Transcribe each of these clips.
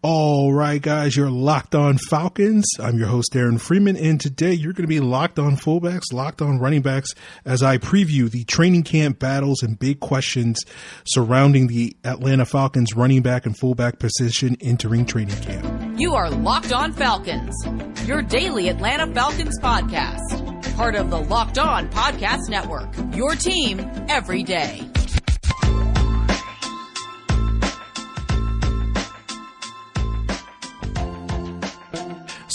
All right, guys, you're locked on Falcons. I'm your host, Aaron Freeman, and today you're going to be locked on fullbacks, locked on running backs as I preview the training camp battles and big questions surrounding the Atlanta Falcons running back and fullback position entering training camp. You are Locked On Falcons, your daily Atlanta Falcons podcast, part of the Locked On Podcast Network, your team every day.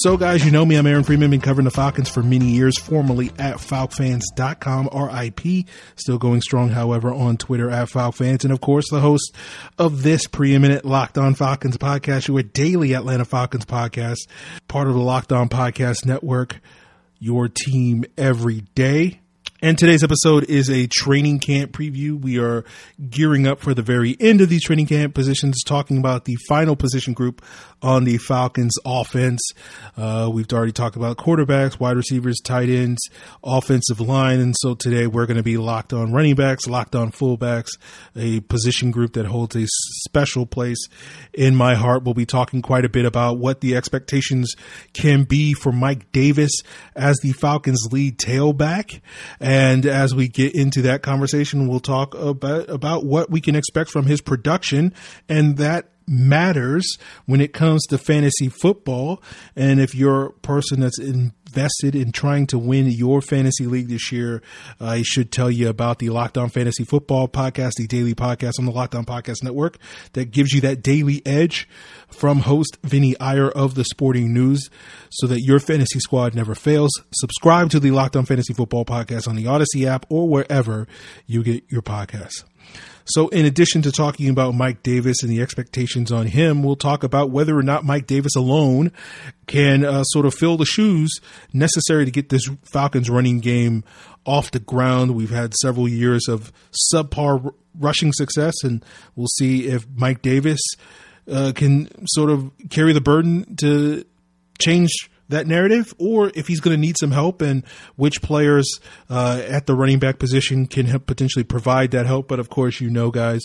So, guys, you know me. I'm Aaron Freeman. Been covering the Falcons for many years, formerly at FalcFans.com, RIP. Still going strong, however, on Twitter at FalcFans. And, of course, the host of this preeminent Locked On Falcons podcast, your daily Atlanta Falcons podcast, part of the Locked On Podcast Network, your team every day. And today's episode is a training camp preview. We are gearing up for the very end of these training camp positions, talking about the final position group on the Falcons offense. Uh, we've already talked about quarterbacks, wide receivers, tight ends, offensive line. And so today we're going to be locked on running backs, locked on fullbacks, a position group that holds a special place in my heart. We'll be talking quite a bit about what the expectations can be for Mike Davis as the Falcons lead tailback. As we get into that conversation, we'll talk about, about what we can expect from his production and that matters when it comes to fantasy football. And if you're a person that's invested in trying to win your fantasy league this year, I should tell you about the Locked On Fantasy Football podcast, the daily podcast on the Locked On Podcast Network that gives you that daily edge from host Vinny Iyer of the Sporting News so that your fantasy squad never fails. Subscribe to the Locked On Fantasy Football podcast on the Audacy app or wherever you get your podcasts. So, in addition to talking about Mike Davis and the expectations on him, we'll talk about whether or not Mike Davis alone can uh, sort of fill the shoes necessary to get this Falcons running game off the ground. We've had several years of subpar r- rushing success, and we'll see if Mike Davis uh, can sort of carry the burden to change that narrative, or if he's going to need some help, and which players uh, at the running back position can potentially provide that help. But of course, you know, guys,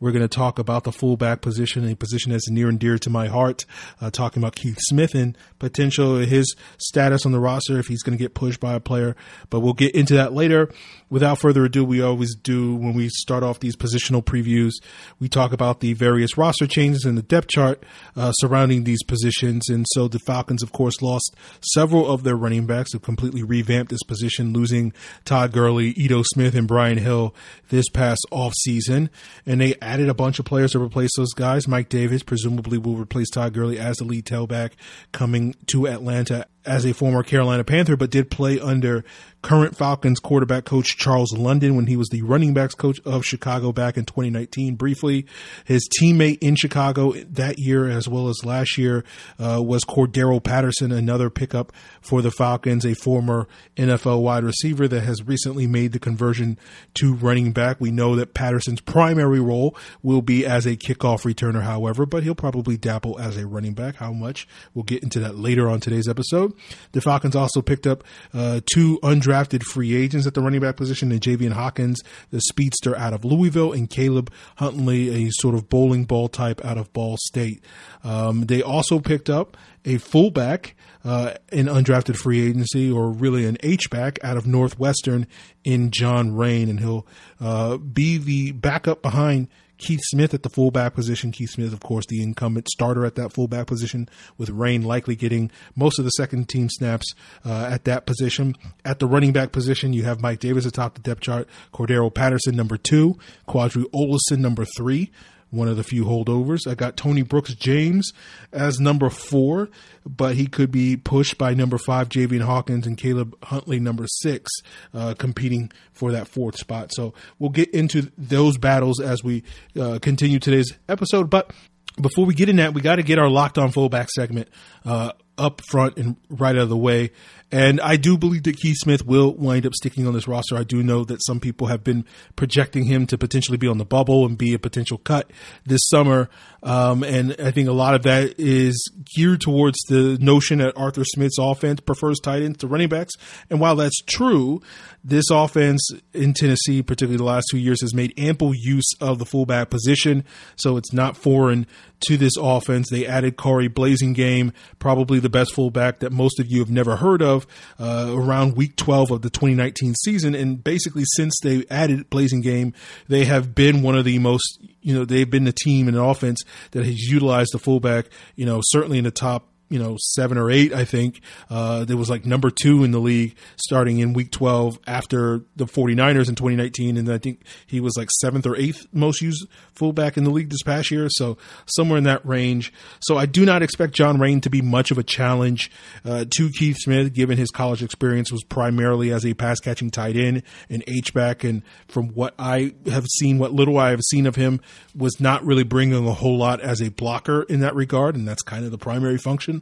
we're going to talk about the fullback position, a position that's near and dear to my heart. Uh, talking about Keith Smith and potential his status on the roster if he's going to get pushed by a player. But we'll get into that later. Without further ado, we always do when we start off these positional previews. We talk about the various roster changes and the depth chart uh, surrounding these positions, and so the Falcons, of course, lost lost several of their running backs, have completely revamped this position, losing Todd Gurley, Ito Smith, and Brian Hill this past offseason. And they added a bunch of players to replace those guys. Mike Davis presumably will replace Todd Gurley as the lead tailback coming to Atlanta as a former Carolina Panther, but did play under current Falcons quarterback coach Charles London when he was the running backs coach of Chicago back in 2019. Briefly, his teammate in Chicago that year, as well as last year, uh, was Cordarrelle Patterson, another pickup for the Falcons, a former NFL wide receiver that has recently made the conversion to running back. We know that Patterson's primary role will be as a kickoff returner, however, but he'll probably dabble as a running back. How much? We'll get into that later on today's episode. The Falcons also picked up uh, two undrafted free agents at the running back position in Javian Hawkins, the speedster out of Louisville, and Caleb Huntley, a sort of bowling ball type out of Ball State. Um, they also picked up a fullback uh, in undrafted free agency, or really an H back out of Northwestern in John Raine, and he'll uh, be the backup behind Keith Smith at the fullback position. Keith Smith, of course, the incumbent starter at that fullback position, with Raine likely getting most of the second team snaps uh, at that position. At the running back position, you have Mike Davis atop the depth chart, Cordarrelle Patterson number two, Qadree Ollison number three one of the few holdovers. I got Tony Brooks James as number four, but he could be pushed by number five, Javian Hawkins, and Caleb Huntley, number six, uh, competing for that fourth spot. So we'll get into those battles as we uh, continue today's episode. But before we get in that, we got to get our locked on fullback segment uh, up front and right out of the way. And I do believe that Keith Smith will wind up sticking on this roster. I do know that some people have been projecting him to potentially be on the bubble and be a potential cut this summer. Um, and I think a lot of that is geared towards the notion that Arthur Smith's offense prefers tight ends to running backs. And while that's true, this offense in Tennessee, particularly the last two years, has made ample use of the fullback position. So it's not foreign to this offense. They added Khari Blasingame, probably the best fullback that most of you have never heard of, uh, around week 12 of the 2019 season. And basically, since they added Blasingame, they have been one of the most, you know, they've been the team in an offense that has utilized the fullback, you know, certainly in the top you know seven or eight. I think uh, there was like number two in the league starting in week 12 after the 49ers in 2019, and I think he was like seventh or eighth most used fullback in the league this past year. So somewhere in that range. So I do not expect John Raine to be much of a challenge uh, to Keith Smith, given his college experience was primarily as a pass catching tight end and H back, and from what I have seen, what little I have seen of him was not really bringing a whole lot as a blocker in that regard, and that's kind of the primary function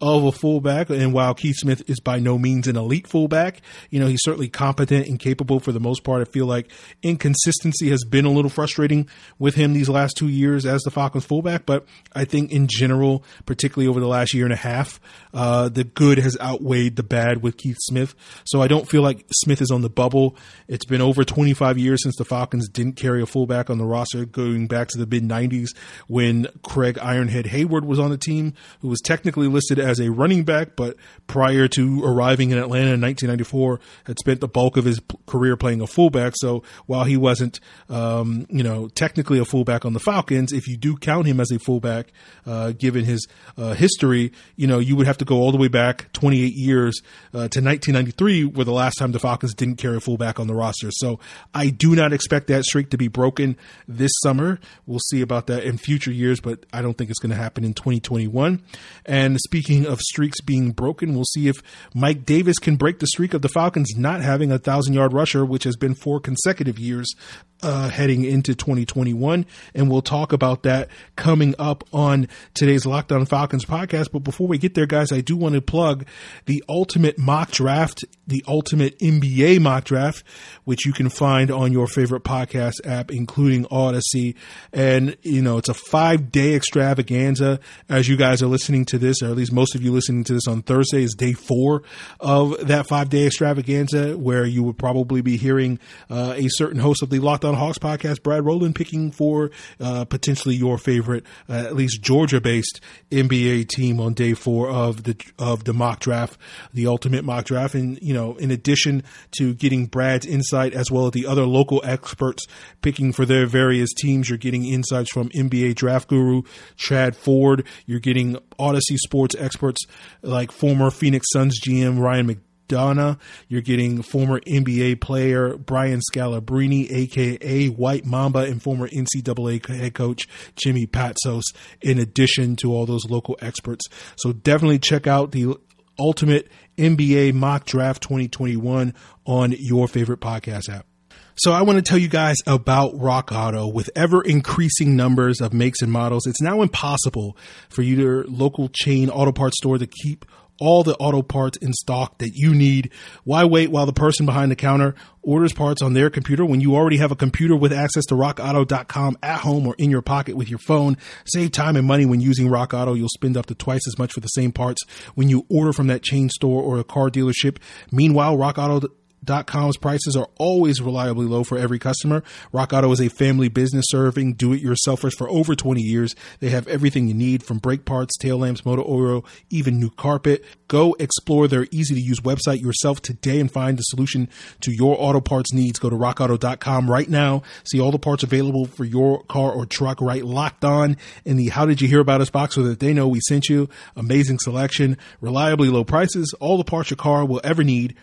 of a fullback. And while Keith Smith is by no means an elite fullback, you know, he's certainly competent and capable for the most part. I feel like inconsistency has been a little frustrating with him these last two years as the Falcons fullback. But I think in general, particularly over the last year and a half, uh, the good has outweighed the bad with Keith Smith. So I don't feel like Smith is on the bubble. It's been over 25 years since the Falcons didn't carry a fullback on the roster, going back to the mid 90s when Craig Ironhead Heyward was on the team, who was technically listed as a running back, but prior to arriving in Atlanta in 1994, had spent the bulk of his career playing a fullback. So while he wasn't, um, you know, technically a fullback on the Falcons, if you do count him as a fullback, uh, given his uh, history, you know, you would have to go all the way back 28 years uh, to 1993, where the last time the Falcons didn't carry a fullback on the roster. So I do not expect that streak to be broken this summer. We'll see about that in future years, but I don't think it's going to happen in 2021. And speaking of streaks being broken, we'll see if Mike Davis can break the streak of the Falcons not having a thousand yard rusher, which has been four consecutive years uh, heading into 2021. And we'll talk about that coming up on today's Locked On Falcons podcast. But before we get there, guys, I do want to plug the ultimate mock draft, the ultimate NBA mock draft, which you can find on your favorite podcast app, including Audacy. And, you know, it's a five day extravaganza as you guys are listening to this, or at least most of you're listening to this on Thursday is day four of that five day extravaganza where you would probably be hearing uh, a certain host of the Locked On Hawks podcast, Brad Rowland, picking for uh, potentially your favorite, uh, at least Georgia based NBA team on day four of the, of the mock draft, the ultimate mock draft. And, you know, in addition to getting Brad's insight as well as the other local experts picking for their various teams, you're getting insights from NBA draft guru Chad Ford. You're getting Audacy sports experts like former Phoenix Suns GM Ryan McDonough You're getting former NBA player Brian Scalabrine, aka White Mamba, and former NCAA head coach Jimmy Patsos, in addition to all those local experts. So definitely check out the Ultimate NBA Mock Draft 2021 on your favorite podcast app. So I want to tell you guys about Rock Auto. With ever increasing numbers of makes and models, it's now impossible for your local chain auto parts store to keep all the auto parts in stock that you need. Why wait while the person behind the counter orders parts on their computer when you already have a computer with access to rockauto.com at home or in your pocket with your phone? Save time and money when using Rock Auto. You'll spend up to twice as much for the same parts when you order from that chain store or a car dealership. Meanwhile, Rock Auto Rockauto.com's prices are always reliably low for every customer. Rock Auto is a family business serving do-it-yourselfers for over 20 years. They have everything you need from brake parts, tail lamps, motor oil, even new carpet. Go explore their easy-to-use website yourself today and find the solution to your auto parts needs. Go to rockauto.com right now. See all the parts available for your car or truck right locked on in the how did you hear about us box so that they know we sent you. Amazing selection, reliably low prices, all the parts your car will ever need.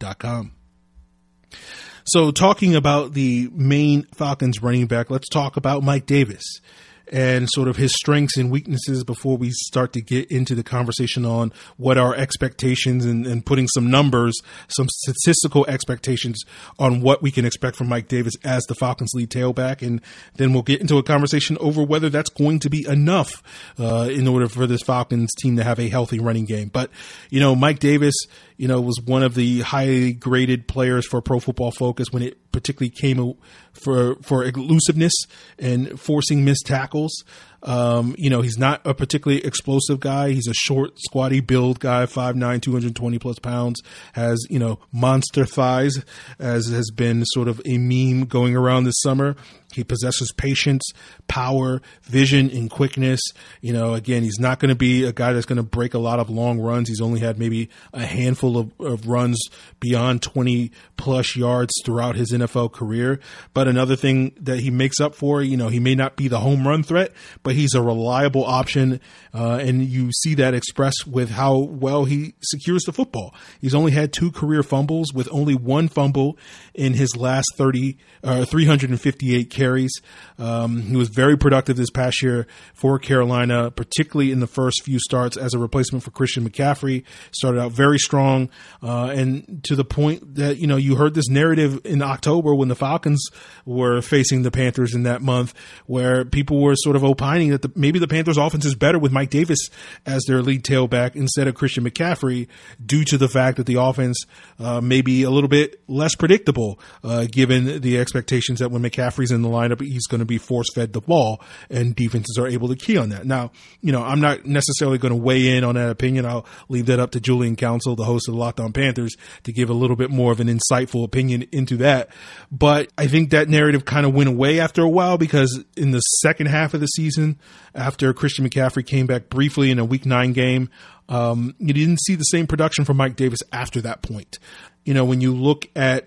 rockauto.com. So, talking about the main Falcons running back, let's talk about Mike Davis. and sort of his strengths and weaknesses before we start to get into the conversation on what our expectations and, and putting some numbers, some statistical expectations on what we can expect from Mike Davis as the Falcons lead tailback. And then we'll get into a conversation over whether that's going to be enough uh, in order for this Falcons team to have a healthy running game. But, you know, Mike Davis, you know, was one of the highly graded players for Pro Football Focus when it particularly came for for elusiveness and forcing missed tackles. Um, you know, he's not a particularly explosive guy. He's a short, squatty build guy, 5'9", 220 plus pounds, has, you know, monster thighs, as has been sort of a meme going around this summer. He possesses patience, power, vision, and quickness. You know, again, he's not going to be a guy that's going to break a lot of long runs. He's only had maybe a handful of, of runs beyond 20 plus yards throughout his NFL career. But another thing that he makes up for, you know, he may not be the home run threat, but he's a reliable option. Uh, and you see that expressed with how well he secures the football. He's only had two career fumbles with only one fumble in his last 30, uh, 358 carries. Um, he was very productive this past year for Carolina, particularly in the first few starts as a replacement for Christian McCaffrey. Started out very strong, uh, and to the point that you know you heard this narrative in October when the Falcons were facing the Panthers in that month, where people were sort of opining that the, maybe the Panthers' offense is better with Mike Davis as their lead tailback instead of Christian McCaffrey, due to the fact that the offense uh, may be a little bit less predictable, uh, given the expectations that when McCaffrey's in the lineup, he's going to be force fed the ball, and defenses are able to key on that. Now, you know, I'm not necessarily going to weigh in on that opinion. I'll leave that up to Julian Council, the host of the Locked On Panthers, to give a little bit more of an insightful opinion into that. But I think that narrative kind of went away after a while because in the second half of the season, after Christian McCaffrey came back briefly in a Week Nine game. Um, you didn't see the same production from Mike Davis after that point. You know, when you look at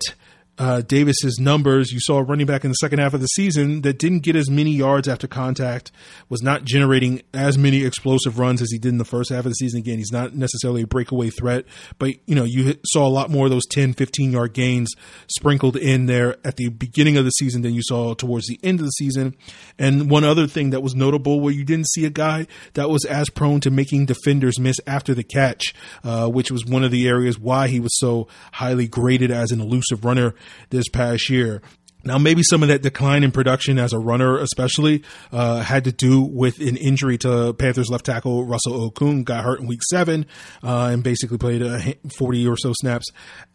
uh, Davis's numbers, you saw a running back in the second half of the season that didn't get as many yards after contact, was not generating as many explosive runs as he did in the first half of the season. Again, he's not necessarily a breakaway threat, but you know, you saw a lot more of those 10, 15 yard gains sprinkled in there at the beginning of the season than you saw towards the end of the season. And one other thing that was notable where you didn't see a guy that was as prone to making defenders miss after the catch, uh, which was one of the areas why he was so highly graded as an elusive runner this past year. Now, maybe some of that decline in production as a runner, especially, uh, had to do with an injury to Panthers left tackle Russell Okung. Got hurt in week seven uh, and basically played a 40 or so snaps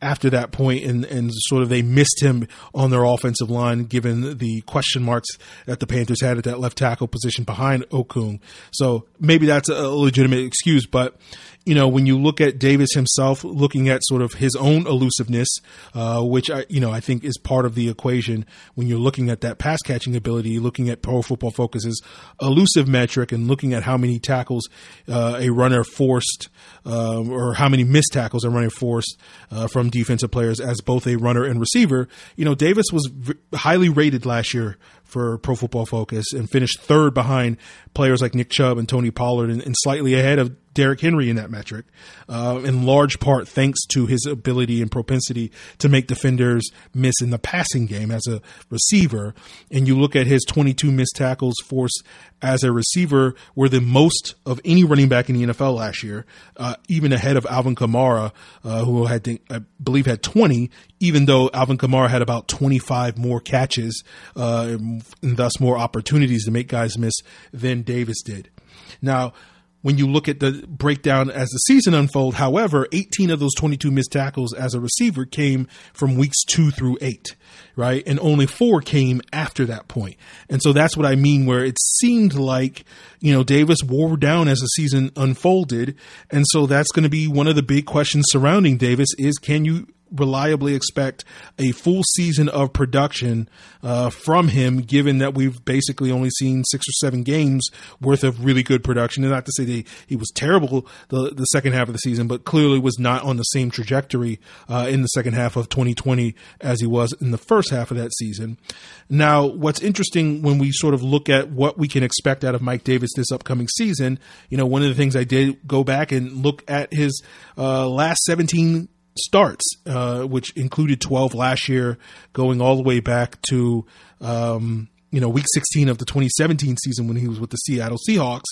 after that point, and, and sort of they missed him on their offensive line given the question marks that the Panthers had at that left tackle position behind Okung. So maybe that's a legitimate excuse, but you know, when you look at Davis himself, looking at sort of his own elusiveness, uh, which I, you know, I think is part of the equation when you're looking at that pass catching ability, looking at Pro Football Focus's elusive metric, and looking at how many tackles uh, a runner forced uh, or how many missed tackles a runner forced uh, from defensive players as both a runner and receiver. You know, Davis was v- highly rated last year for Pro Football Focus and finished third behind players like Nick Chubb and Tony Pollard and, and slightly ahead of Derrick Henry in that metric, uh, in large part thanks to his ability and propensity to make defenders miss in the passing game as a receiver. And you look at his 22 missed tackles forced as a receiver were the most of any running back in the NFL last year, uh, even ahead of Alvin Kamara, uh, who had, I believe, had 20, even though Alvin Kamara had about 25 more catches uh, and thus more opportunities to make guys miss than Davis did. Now, when you look at the breakdown as the season unfold, however, 18 of those 22 missed tackles as a receiver came from weeks two through eight, right? And only four came after that point. And so that's what I mean, where it seemed like, you know, Davis wore down as the season unfolded. And so that's going to be one of the big questions surrounding Davis is can you reliably expect a full season of production uh, from him, given that we've basically only seen six or seven games worth of really good production. And not to say that he was terrible the, the second half of the season, but clearly was not on the same trajectory uh, in the second half of 2020 as he was in the first half of that season. Now, what's interesting when we sort of look at what we can expect out of Mike Davis this upcoming season, you know, one of the things I did go back and look at his uh, last 17 starts, uh, which included 12 last year, going all the way back to um, you know, week 16 of the 2017 season when he was with the Seattle Seahawks.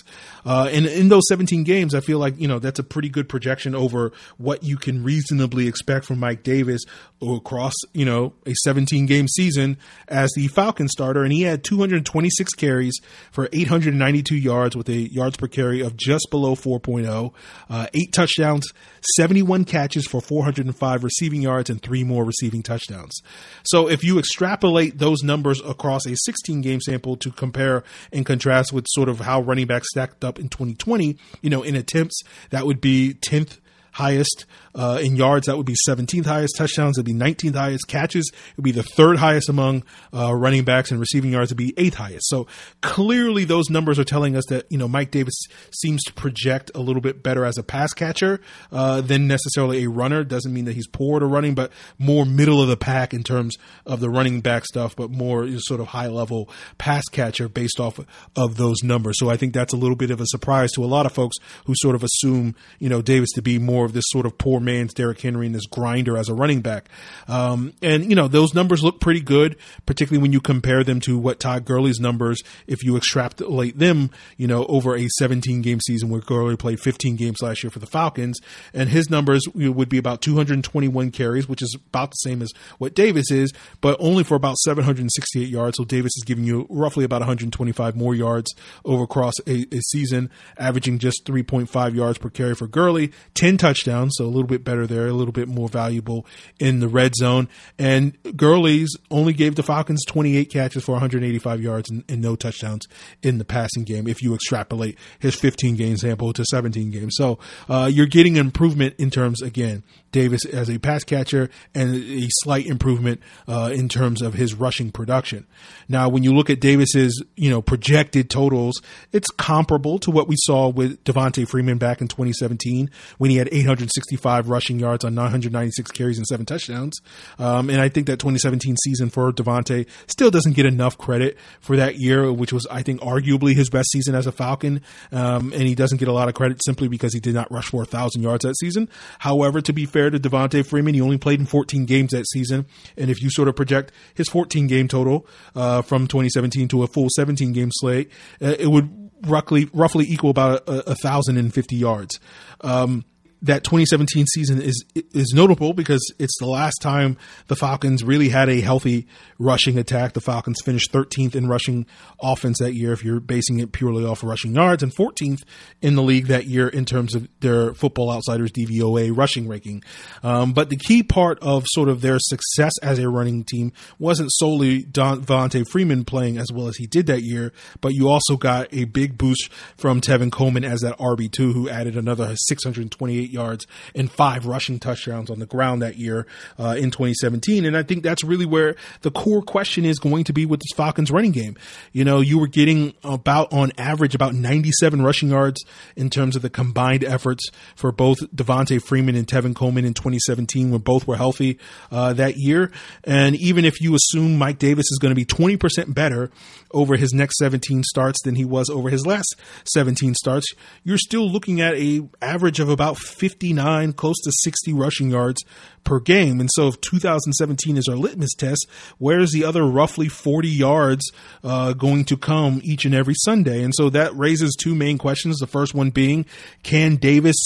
Uh, and in those 17 games, I feel like, you know, that's a pretty good projection over what you can reasonably expect from Mike Davis across, you know, a 17 game season as the Falcon starter. And he had 226 carries for 892 yards with a yards per carry of just below 4.0, uh, eight touchdowns, 71 catches for 405 receiving yards, and three more receiving touchdowns. So if you extrapolate those numbers across a 16 game sample to compare and contrast with sort of how running backs stacked up in 2020, you know, in attempts, that would be 10th highest. Uh, in yards, that would be 17th highest. Touchdowns, would be 19th highest. Catches, would be the third highest among uh, running backs, and receiving yards would be eighth highest. So clearly, those numbers are telling us that you know Mike Davis seems to project a little bit better as a pass catcher uh, than necessarily a runner. Doesn't mean that he's poor at running, but more middle of the pack in terms of the running back stuff, but more sort of high level pass catcher based off of those numbers. So I think that's a little bit of a surprise to a lot of folks who sort of assume you know Davis to be more of this sort of poor man's Derrick Henry and this grinder as a running back. Um, and, you know, those numbers look pretty good, particularly when you compare them to what Todd Gurley's numbers, if you extrapolate them, you know, over a 17 game season where Gurley played 15 games last year for the Falcons. And his numbers would be about 221 carries, which is about the same as what Davis is, but only for about 768 yards. So Davis is giving you roughly about 125 more yards over across a, a season, averaging just 3.5 yards per carry for Gurley, 10 touchdowns touchdowns, so a little bit better there, a little bit more valuable in the red zone. And Gurley's only gave the Falcons 28 catches for 185 yards and, and no touchdowns in the passing game if you extrapolate his 15 game sample to 17 games. So uh, you're getting improvement in terms, again, Davis as a pass catcher and a slight improvement uh, in terms of his rushing production. Now, when you look at Davis's, you know, projected totals, it's comparable to what we saw with Devonta Freeman back in 2017 when he had 865 rushing yards on 996 carries and seven touchdowns. Um, and I think that 2017 season for Devonta still doesn't get enough credit for that year, which was, I think, arguably his best season as a Falcon. Um, and he doesn't get a lot of credit simply because he did not rush for a thousand yards that season. However, to be fair to Devonta Freeman, he only played in 14 games that season. And if you sort of project his 14 game total uh, from 2017 to a full 17 game slate, uh, it would roughly roughly equal about a, a thousand and fifty yards. Um, that 2017 season is is notable because it's the last time the Falcons really had a healthy rushing attack. The Falcons finished 13th in rushing offense that year if you're basing it purely off of rushing yards and 14th in the league that year in terms of their Football Outsiders DVOA rushing ranking. Um, but the key part of sort of their success as a running team wasn't solely Devonta Freeman playing as well as he did that year, but you also got a big boost from Tevin Coleman as that RB2 who added another 628 yards and five rushing touchdowns on the ground that year uh, in 2017. And I think that's really where the core question is going to be with this Falcons running game. You know, you were getting about on average about 97 rushing yards in terms of the combined efforts for both Devonta Freeman and Tevin Coleman in 2017 when both were healthy uh, that year. And even if you assume Mike Davis is going to be 20% better over his next 17 starts than he was over his last 17 starts, you're still looking at a average of about 59, close to 60 rushing yards per game. And so if 2017 is our litmus test, where's the other roughly 40 yards uh, going to come each and every Sunday? And so that raises two main questions. The first one being, can Davis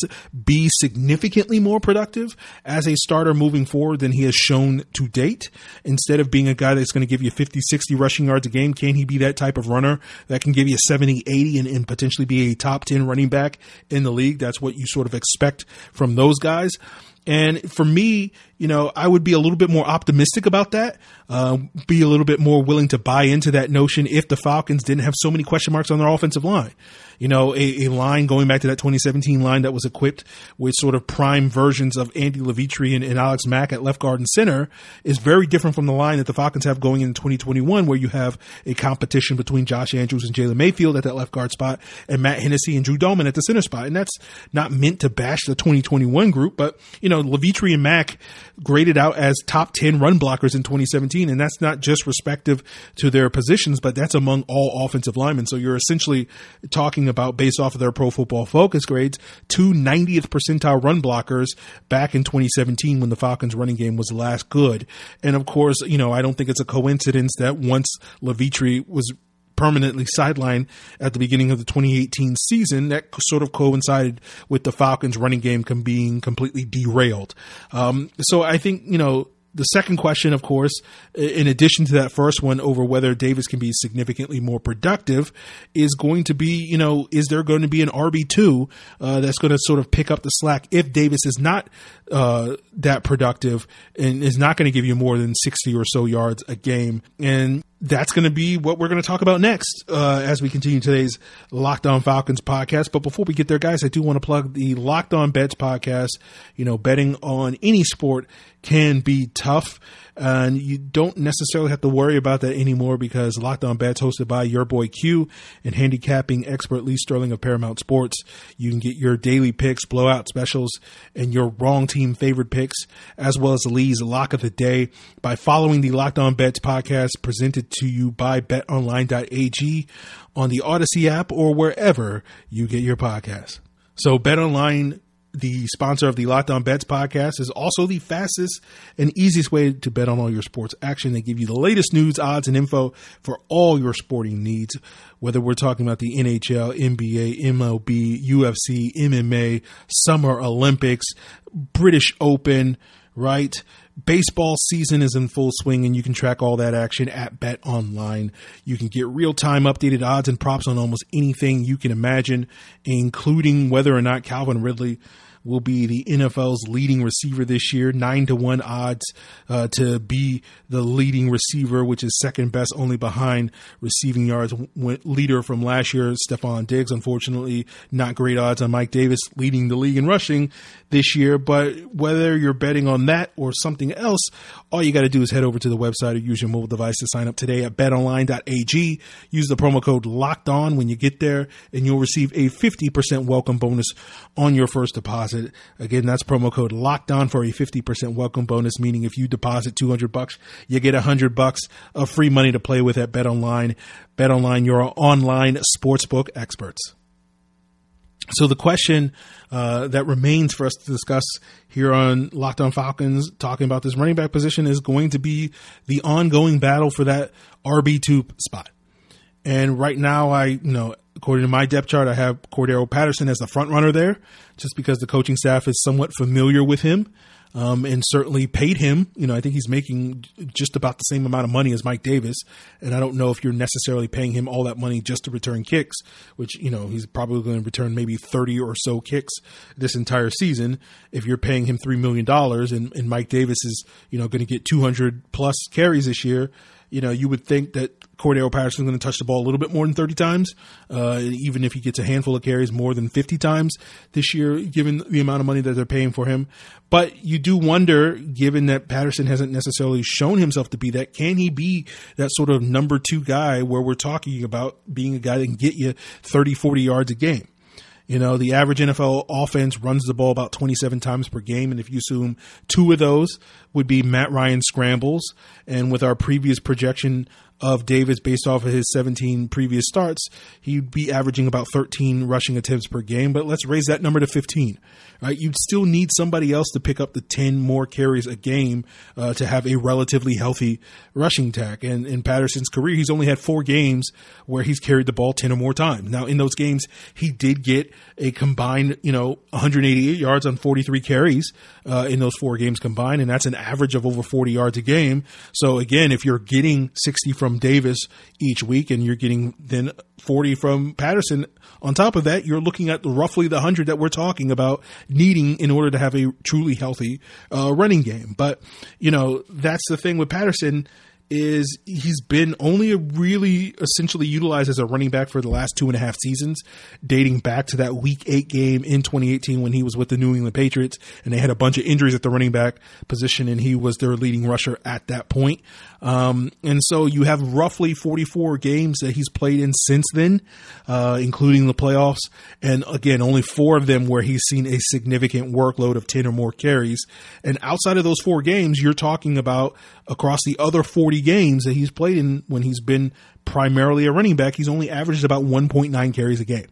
be significantly more productive as a starter moving forward than he has shown to date? Instead of being a guy that's going to give you 50, 60 rushing yards a game, can he be that type of runner that can give you 70, 80 and, and potentially be a top 10 running back in the league? That's what you sort of expect from those guys. And for me, you know, I would be a little bit more optimistic about that, uh, be a little bit more willing to buy into that notion if the Falcons didn't have so many question marks on their offensive line you know, a, a, line going back to that 2017 line that was equipped with sort of prime versions of Andy Levitre and, and, Alex Mack at left guard and center is very different from the line that the Falcons have going in 2021, where you have a competition between Josh Andrews and Jalen Mayfield at that left guard spot and Matt Hennessy and Drew Dalman at the center spot. And that's not meant to bash the 2021 group, but, you know, Levitre and Mack graded out as top 10 run blockers in 2017. And that's not just respective to their positions, but that's among all offensive linemen. So you're essentially talking about based off of their pro football focus grades, two 90th percentile run blockers back in 2017 when the Falcons running game was last good. And of course, you know, I don't think it's a coincidence that once Levitre was permanently sidelined at the beginning of the 2018 season. That sort of coincided with the Falcons' running game being completely derailed. Um, so I think you know the second question, of course, in addition to that first one over whether Davis can be significantly more productive, is going to be, you know, is there going to be an RB2 uh, that's going to sort of pick up the slack if Davis is not uh, that productive and is not going to give you more than 60 or so yards a game? And that's going to be what we're going to talk about next uh, as we continue today's Locked On Falcons podcast. But before we get there, guys, I do want to plug the Locked On Bets podcast. You know, betting on any sport can be tough and you don't necessarily have to worry about that anymore because Locked On Bets, hosted by your boy Q and handicapping expert Lee Sterling of Paramount Sports, you can get your daily picks, blowout specials, and your wrong team favorite picks, as well as Lee's lock of the day by following the Locked On Bets podcast presented to you by BetOnline.ag on the Audacy app or wherever you get your podcasts. So BetOnline the sponsor of the Locked On Bets podcast, is also the fastest and easiest way to bet on all your sports action. They give you the latest news, odds, and info for all your sporting needs, whether we're talking about the NHL, NBA, MLB, UFC, MMA, Summer Olympics, British Open, right? Baseball season is in full swing and you can track all that action at Bet Online. You can get real time updated odds and props on almost anything you can imagine, including whether or not Calvin Ridley will be the NFL's leading receiver this year. Nine to one odds uh, to be the leading receiver, which is second best only behind receiving yards leader from last year, Stefon Diggs. Unfortunately, not great odds on Mike Davis leading the league in rushing this year. But whether you're betting on that or something else, all you got to do is head over to the website or use your mobile device to sign up today at betonline.ag. Use the promo code locked on when you get there and you'll receive a 50% welcome bonus on your first deposit. Again, that's promo code locked on for a 50% welcome bonus, meaning if you deposit 200 bucks, you get 100 bucks of free money to play with at Bet Online. BetOnline. BetOnline, your online sportsbook experts. So the question uh, that remains for us to discuss here on Locked On Falcons, talking about this running back position, is going to be the ongoing battle for that RB two spot. And right now, I you know according to my depth chart, I have Cordarrelle Patterson as the front runner there, just because the coaching staff is somewhat familiar with him um, and certainly paid him. You know, I think he's making just about the same amount of money as Mike Davis, and I don't know if you're necessarily paying him all that money just to return kicks, which you know he's probably going to return maybe 30 or so kicks this entire season. If you're paying him three million dollars, and, and Mike Davis is you know going to get 200 plus carries this year, you know, you would think that Cordarrelle Patterson is going to touch the ball a little bit more than 30 times, uh, even if he gets a handful of carries more than 50 times this year, given the amount of money that they're paying for him. But you do wonder, given that Patterson hasn't necessarily shown himself to be that, can he be that sort of number two guy where we're talking about being a guy that can get you 30, 40 yards a game? You know, the average NFL offense runs the ball about 27 times per game. And if you assume two of those would be Matt Ryan scrambles, and with our previous projection of Davis based off of his 17 previous starts, he'd be averaging about 13 rushing attempts per game. But let's raise that number to 15. Right? You'd still need somebody else to pick up the 10 more carries a game uh, to have a relatively healthy rushing attack. And in Patterson's career, he's only had four games where he's carried the ball 10 or more times. Now, in those games, he did get a combined, you know, 188 yards on 43 carries uh, in those four games combined, and that's an average of over 40 yards a game. So again, if you're getting 60 from Davis each week and you're getting then 40 from Patterson on top of that, you're looking at roughly the 100 that we're talking about needing in order to have a truly healthy uh, running game. But, you know, that's the thing with Patterson is he's been only really essentially utilized as a running back for the last two and a half seasons, dating back to that week eight game in 2018 when he was with the New England Patriots and they had a bunch of injuries at the running back position and he was their leading rusher at that point. Um, and so you have roughly 44 games that he's played in since then, uh, including the playoffs. And again, only four of them where he's seen a significant workload of 10 or more carries. And outside of those four games, you're talking about across the other 40 games that he's played in when he's been primarily a running back, he's only averaged about 1.9 carries a game.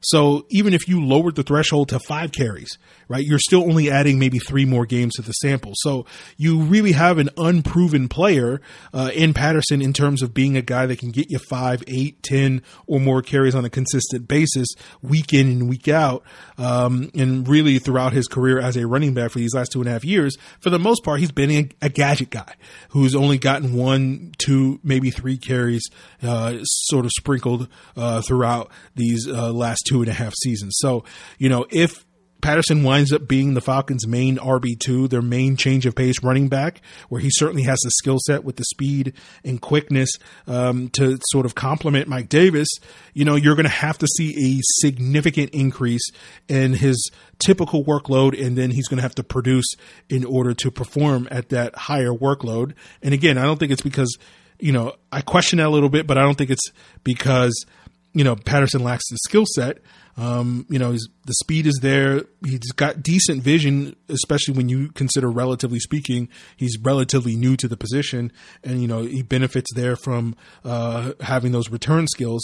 So even if you lowered the threshold to five carries, right, you're still only adding maybe three more games to the sample. So you really have an unproven player uh, in Patterson in terms of being a guy that can get you five, eight, ten, or more carries on a consistent basis, week in and week out. Um, and really throughout his career as a running back for these last two and a half years, for the most part, he's been a, a gadget guy who's only gotten one, two, maybe three carries, uh, sort of sprinkled uh, throughout these uh, last two and a half seasons. So, you know, if Patterson winds up being the Falcons' main RB2, their main change of pace running back, where he certainly has the skill set with the speed and quickness um, to sort of complement Mike Davis. You know, you're going to have to see a significant increase in his typical workload, and then he's going to have to produce in order to perform at that higher workload. And again, I don't think it's because, you know, I question that a little bit, but I don't think it's because, you know, Patterson lacks the skill set. Um, you know, the speed is there. He's got decent vision, especially when you consider, relatively speaking, he's relatively new to the position, and you know he benefits there from uh, having those return skills.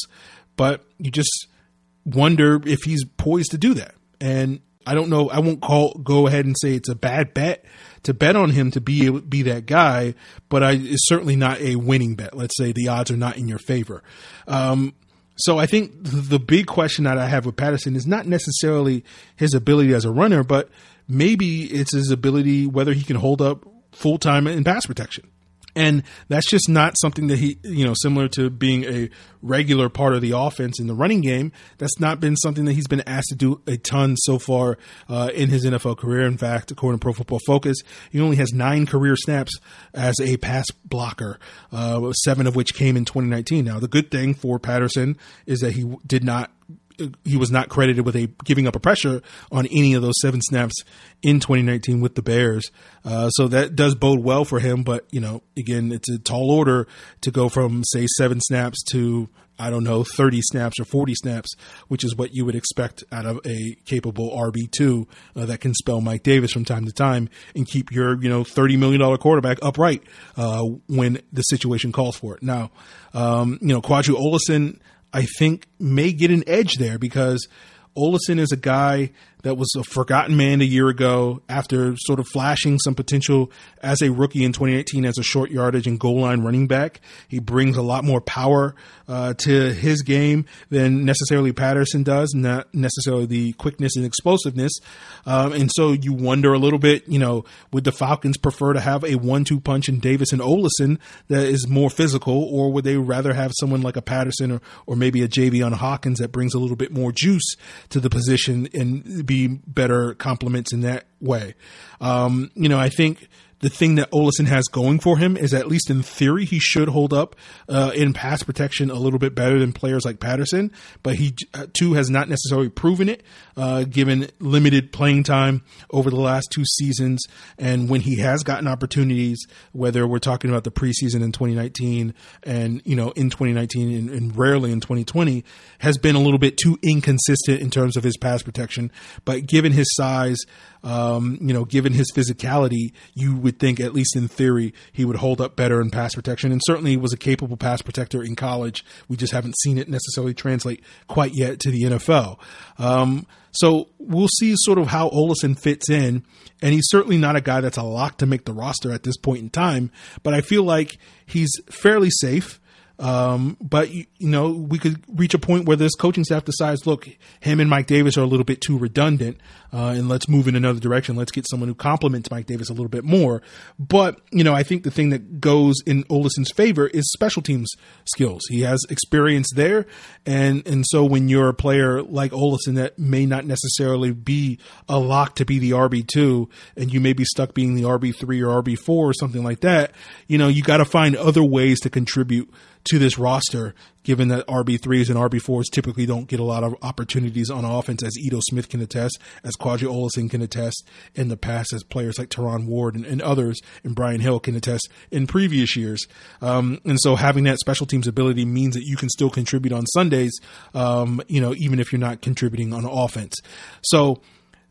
But you just wonder if he's poised to do that. And I don't know. I won't call go ahead and say it's a bad bet to bet on him to be be that guy, but I, it's certainly not a winning bet. Let's say the odds are not in your favor. Um, so I think the big question that I have with Patterson is not necessarily his ability as a runner, but maybe it's his ability whether he can hold up full time in pass protection. And that's just not something that he, you know, similar to being a regular part of the offense in the running game. That's not been something that he's been asked to do a ton so far uh, in his NFL career. In fact, according to Pro Football Focus, he only has nine career snaps as a pass blocker, uh, seven of which came in 2019. Now, the good thing for Patterson is that he did not he was not credited with a giving up a pressure on any of those seven snaps in 2019 with the Bears. Uh, so that does bode well for him. But you know, again, it's a tall order to go from say seven snaps to I don't know 30 snaps or 40 snaps, which is what you would expect out of a capable RB two uh, that can spell Mike Davis from time to time and keep your you know 30 million dollar quarterback upright uh, when the situation calls for it. Now, um, you know, Qadree Ollison I think may get an edge there because Ollison is a guy that was a forgotten man a year ago after sort of flashing some potential as a rookie in 2018 as a short yardage and goal line running back. He brings a lot more power uh, to his game than necessarily Patterson does, not necessarily the quickness and explosiveness. Um, and so you wonder a little bit, you know, would the Falcons prefer to have a one-two punch in Davis and Ollison that is more physical, or would they rather have someone like a Patterson or, or maybe a Javian Hawkins that brings a little bit more juice to the position and be be better compliments in that way. Um, you know, I think the thing that Ollison has going for him is at least in theory he should hold up uh, in pass protection a little bit better than players like Patterson, but he uh, too has not necessarily proven it uh, given limited playing time over the last two seasons. And when he has gotten opportunities, whether we're talking about the preseason in 2019 and you know in 2019 and, and rarely in 2020, has been a little bit too inconsistent in terms of his pass protection. But given his size, um, you know, given his physicality, you would think, at least in theory, he would hold up better in pass protection. And certainly was a capable pass protector in college. We just haven't seen it necessarily translate quite yet to the NFL. Um, so we'll see sort of how Ollison fits in. And he's certainly not a guy that's a lock to make the roster at this point in time, but I feel like he's fairly safe. Um, but you, you, know, we could reach a point where this coaching staff decides, look, him and Mike Davis are a little bit too redundant, uh, and let's move in another direction. Let's get someone who complements Mike Davis a little bit more. But you know, I think the thing that goes in Ollison's favor is special teams skills. He has experience there, and and so when you're a player like Ollison that may not necessarily be a lock to be the RB two, and you may be stuck being the RB three or RB four or something like that, you know, you got to find other ways to contribute to this roster, given that RB3s and RB4s typically don't get a lot of opportunities on offense, as Ito Smith can attest, as Qadree Ollison can attest in the past, as players like Terron Ward and, and others, and Brian Hill can attest in previous years. Um, and so having that special teams ability means that you can still contribute on Sundays, um, you know, even if you're not contributing on offense. So,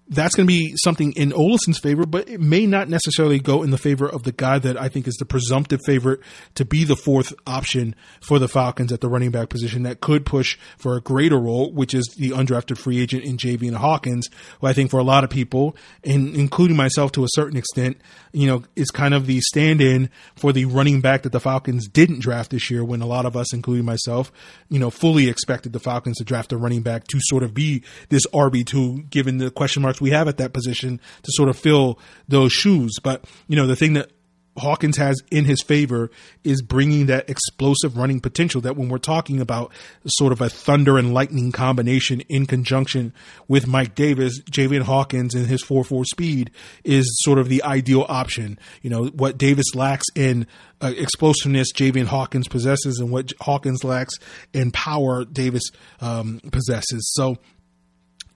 that's going to be something in Ollison's favor, but it may not necessarily go in the favor of the guy that I think is the presumptive favorite to be the fourth option for the Falcons at the running back position that could push for a greater role, which is the undrafted free agent in Javian Hawkins, who I think for a lot of people, and including myself to a certain extent, you know, is kind of the stand-in for the running back that the Falcons didn't draft this year when a lot of us, including myself, you know, fully expected the Falcons to draft a running back to sort of be this RB2 given the question marks we have at that position to sort of fill those shoes. But, you know, the thing that Hawkins has in his favor is bringing that explosive running potential that when we're talking about sort of a thunder and lightning combination in conjunction with Mike Davis, Javian Hawkins and his 4-4 speed is sort of the ideal option. You know, what Davis lacks in uh, explosiveness, Javian Hawkins possesses and what Hawkins lacks in power, Davis um, possesses. So,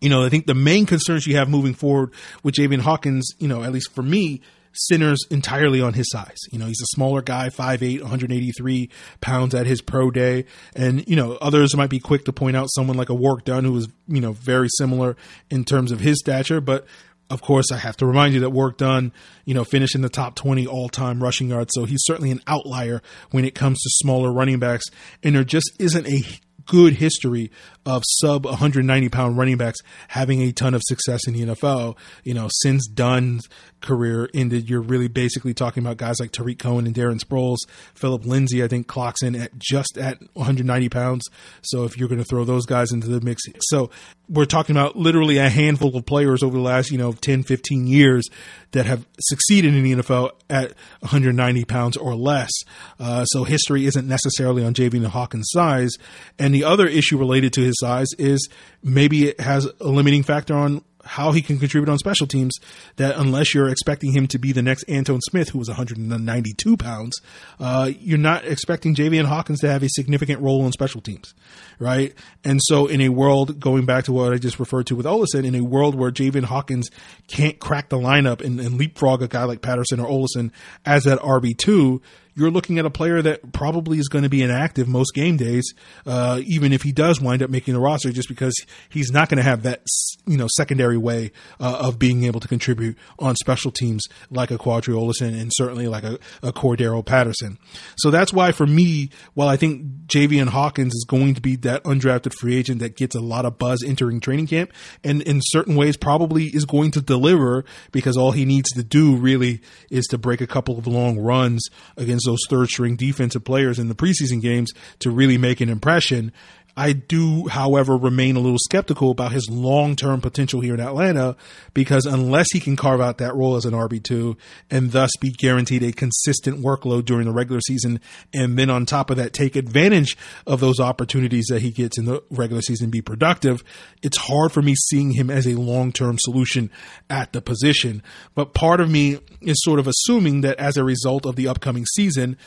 you know, I think the main concerns you have moving forward with Javian Hawkins, you know, at least for me, centers entirely on his size. You know, he's a smaller guy, 5'8, 183 pounds at his pro day. And, you know, others might be quick to point out someone like a Warrick Dunn who was, you know, very similar in terms of his stature. But of course, I have to remind you that Warrick Dunn, you know, finished in the top 20 all time rushing yards. So he's certainly an outlier when it comes to smaller running backs. And there just isn't a good history of sub 190 pound running backs having a ton of success in the NFL. You know, since Dunn's career ended, you're really basically talking about guys like Tarik Cohen and Darren Sproles. Phillip Lindsay, I think, clocks in at just at 190 pounds. So if you're going to throw those guys into the mix, so we're talking about literally a handful of players over the last, you know, 10, 15 years that have succeeded in the NFL at 190 pounds or less. Uh, so history isn't necessarily on Javian Hawkins' size. And the other issue related to his size is maybe it has a limiting factor on how he can contribute on special teams that unless you're expecting him to be the next Antone Smith, who was 192 pounds, uh, you're not expecting Javian Hawkins to have a significant role on special teams, right? And so in a world, going back to what I just referred to with Ollison, in a world where Javian Hawkins can't crack the lineup and, and leapfrog a guy like Patterson or Ollison as that RB2, you're looking at a player that probably is going to be inactive most game days, uh, even if he does wind up making the roster, just because he's not going to have that you know secondary way uh, of being able to contribute on special teams like a Qadree Ollison and certainly like a, a Cordarrelle Patterson. So that's why for me, while I think Javian Hawkins is going to be that undrafted free agent that gets a lot of buzz entering training camp, and in certain ways probably is going to deliver because all he needs to do really is to break a couple of long runs against those third string defensive players in the preseason games to really make an impression. I do, however, remain a little skeptical about his long term potential here in Atlanta because unless he can carve out that role as an RB2 and thus be guaranteed a consistent workload during the regular season, and then on top of that, take advantage of those opportunities that he gets in the regular season, be productive, it's hard for me seeing him as a long term solution at the position. But part of me is sort of assuming that as a result of the upcoming season,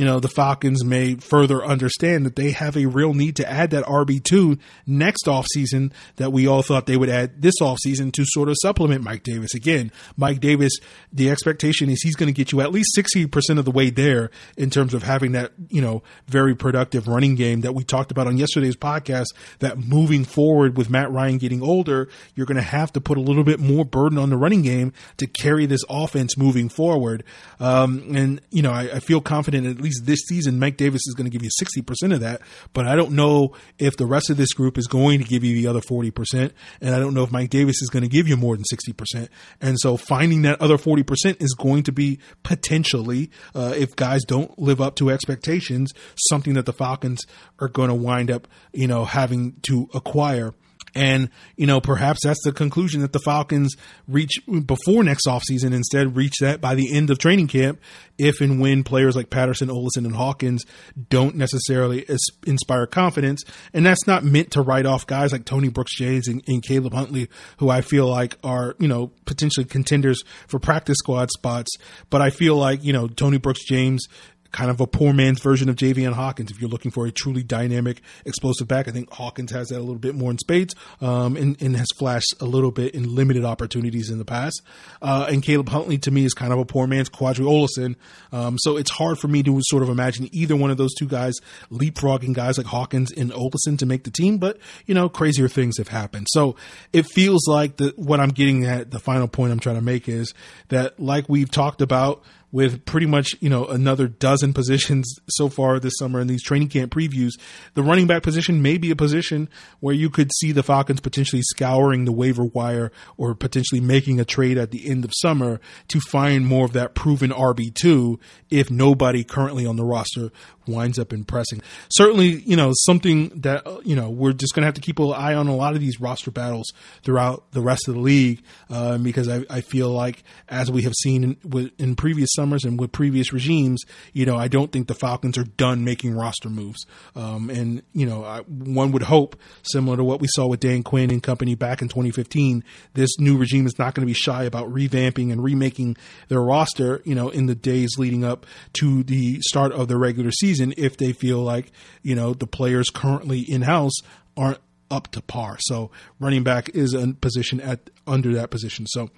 you know, the Falcons may further understand that they have a real need to add that RB2 next offseason that we all thought they would add this offseason to sort of supplement Mike Davis. Again, Mike Davis, the expectation is he's going to get you at least 60% of the way there in terms of having that, you know, very productive running game that we talked about on yesterday's podcast that moving forward with Matt Ryan getting older, you're going to have to put a little bit more burden on the running game to carry this offense moving forward. Um, and, you know, I, I feel confident at least this season, Mike Davis is going to give you 60% of that. But I don't know if the rest of this group is going to give you the other 40%. And I don't know if Mike Davis is going to give you more than 60%. And so finding that other 40% is going to be potentially, uh, if guys don't live up to expectations, something that the Falcons are going to wind up, you know, having to acquire. And, you know, perhaps that's the conclusion that the Falcons reach before next offseason, instead reach that by the end of training camp, if and when players like Patterson, Ollison, and Hawkins don't necessarily inspire confidence. And that's not meant to write off guys like Tony Brooks James and, and Caleb Huntley, who I feel like are, you know, potentially contenders for practice squad spots. But I feel like, you know, Tony Brooks James kind of a poor man's version of Javian Hawkins. If you're looking for a truly dynamic, explosive back, I think Hawkins has that a little bit more in spades, um, and, and, has flashed a little bit in limited opportunities in the past. Uh, and Caleb Huntley to me is kind of a poor man's Qadree Ollison. Um, so it's hard for me to sort of imagine either one of those two guys leapfrogging guys like Hawkins and Ollison to make the team, but you know, crazier things have happened. So it feels like the, what I'm getting at, the final point I'm trying to make is that like we've talked about with pretty much, you know, another dozen positions so far this summer in these training camp previews, the running back position may be a position where you could see the Falcons potentially scouring the waiver wire or potentially making a trade at the end of summer to find more of that proven RB2 if nobody currently on the roster winds up impressing. Certainly, you know, something that, you know, we're just going to have to keep an eye on a lot of these roster battles throughout the rest of the league uh, because I, I, feel like, as we have seen in, in, previous summers and with previous regimes, you know, I don't think the Falcons are done making roster moves. Um, and, you know, I, one would hope, similar to what we saw with Dan Quinn and company back in 2015, this new regime is not going to be shy about revamping and remaking their roster, you know, in the days leading up to the start of the regular season season if they feel like, you know, the players currently in house aren't up to par. So running back is a position at under that position. So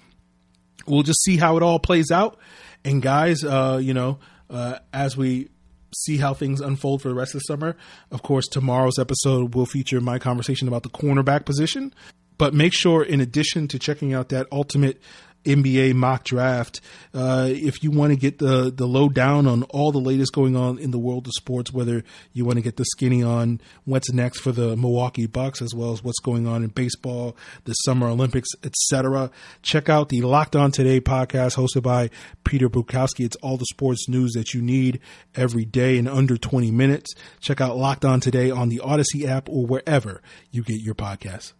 we'll just see how it all plays out. And guys, uh, you know, uh, as we see how things unfold for the rest of the summer, of course, tomorrow's episode will feature my conversation about the cornerback position. But make sure, in addition to checking out that ultimate NBA mock draft. Uh, if you want to get the the lowdown on all the latest going on in the world of sports, whether you want to get the skinny on what's next for the Milwaukee Bucks, as well as what's going on in baseball, the Summer Olympics, etc., check out the Locked On Today podcast hosted by Peter Bukowski. It's all the sports news that you need every day in under 20 minutes. Check out Locked On Today on the Audacy app or wherever you get your podcasts.